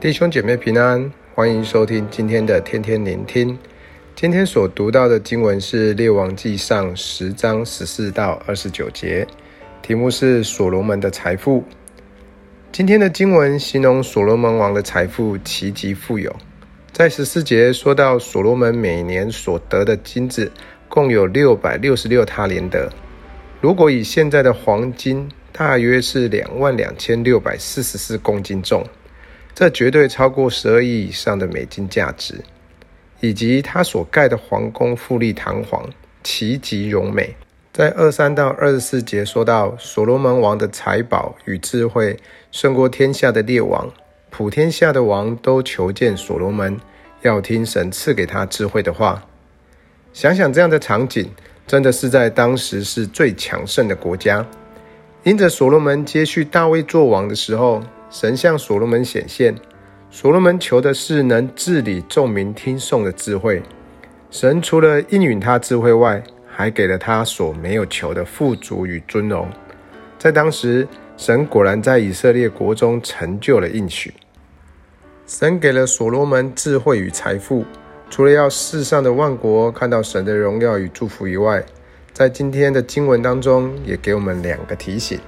弟兄姐妹平安，欢迎收听今天的天天聆听。今天所读到的经文是《列王纪上》十章十四到二十九节，题目是所罗门的财富。今天的经文形容所罗门王的财富奇极富有，在十四节说到所罗门每年所得的金子共有六百六十六他连得，如果以现在的黄金，大约是两万两千六百四十四公斤重。这绝对超过十二亿以上的美金价值，以及他所盖的皇宫富丽堂皇、奇极荣美。在二三到二十四节说到所罗门王的财宝与智慧胜过天下的列王，普天下的王都求见所罗门，要听神赐给他智慧的话。想想这样的场景，真的是在当时是最强盛的国家。因着所罗门接续大卫做王的时候。神向所罗门显现，所罗门求的是能治理众民听颂的智慧。神除了应允他智慧外，还给了他所没有求的富足与尊荣。在当时，神果然在以色列国中成就了应许。神给了所罗门智慧与财富，除了要世上的万国看到神的荣耀与祝福以外，在今天的经文当中，也给我们两个提醒。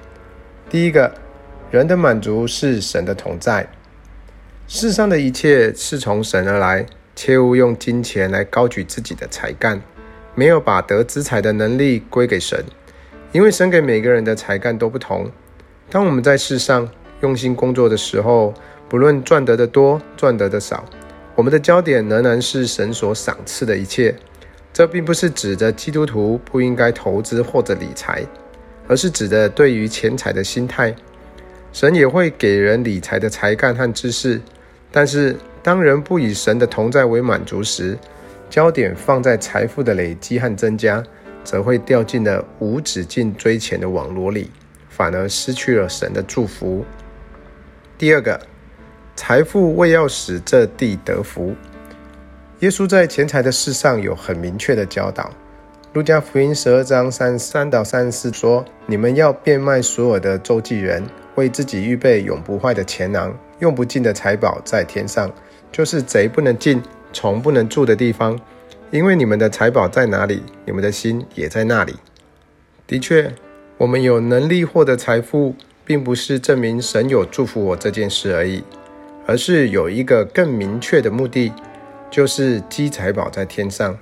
第一个。人的满足是神的同在，世上的一切是从神而来，切勿用金钱来高举自己的才干，没有把得资财的能力归给神，因为神给每个人的才干都不同。当我们在世上用心工作的时候，不论赚得的多，赚得的少，我们的焦点仍然是神所赏赐的一切。这并不是指着基督徒不应该投资或者理财，而是指的对于钱财的心态。神也会给人理财的才干和知识，但是当人不以神的同在为满足时，焦点放在财富的累积和增加，则会掉进了无止境追钱的网罗里，反而失去了神的祝福。第二个，财富为要使这地得福。耶稣在钱财的事上有很明确的教导。路加福音十二章三三到三十四说：“你们要变卖所有的周济人。”为自己预备永不坏的钱囊，用不尽的财宝在天上，就是贼不能进、虫不能住的地方。因为你们的财宝在哪里，你们的心也在那里。的确，我们有能力获得财富，并不是证明神有祝福我这件事而已，而是有一个更明确的目的，就是积财宝在天上。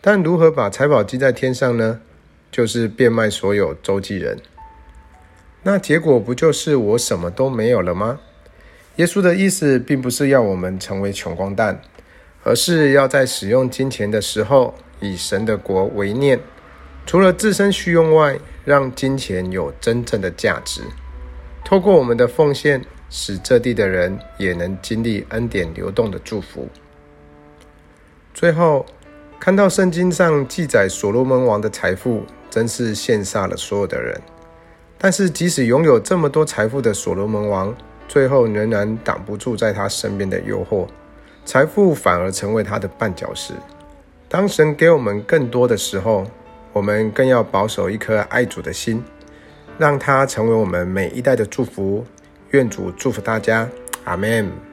但如何把财宝积在天上呢？就是变卖所有，周济人。那结果不就是我什么都没有了吗？耶稣的意思并不是要我们成为穷光蛋，而是要在使用金钱的时候，以神的国为念，除了自身需用外，让金钱有真正的价值。透过我们的奉献，使这地的人也能经历恩典流动的祝福。最后，看到圣经上记载所罗门王的财富，真是羡煞了所有的人。但是，即使拥有这么多财富的所罗门王，最后仍然挡不住在他身边的诱惑，财富反而成为他的绊脚石。当神给我们更多的时候，我们更要保守一颗爱主的心，让它成为我们每一代的祝福。愿主祝福大家，阿门。